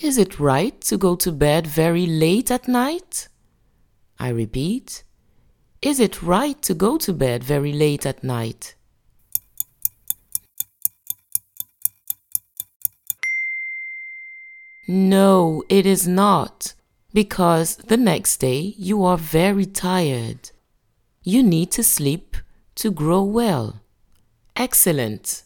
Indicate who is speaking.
Speaker 1: Is it right to go to bed very late at night? I repeat. Is it right to go to bed very late at night? No, it is not, because the next day you are very tired. You need to sleep to grow well. Excellent.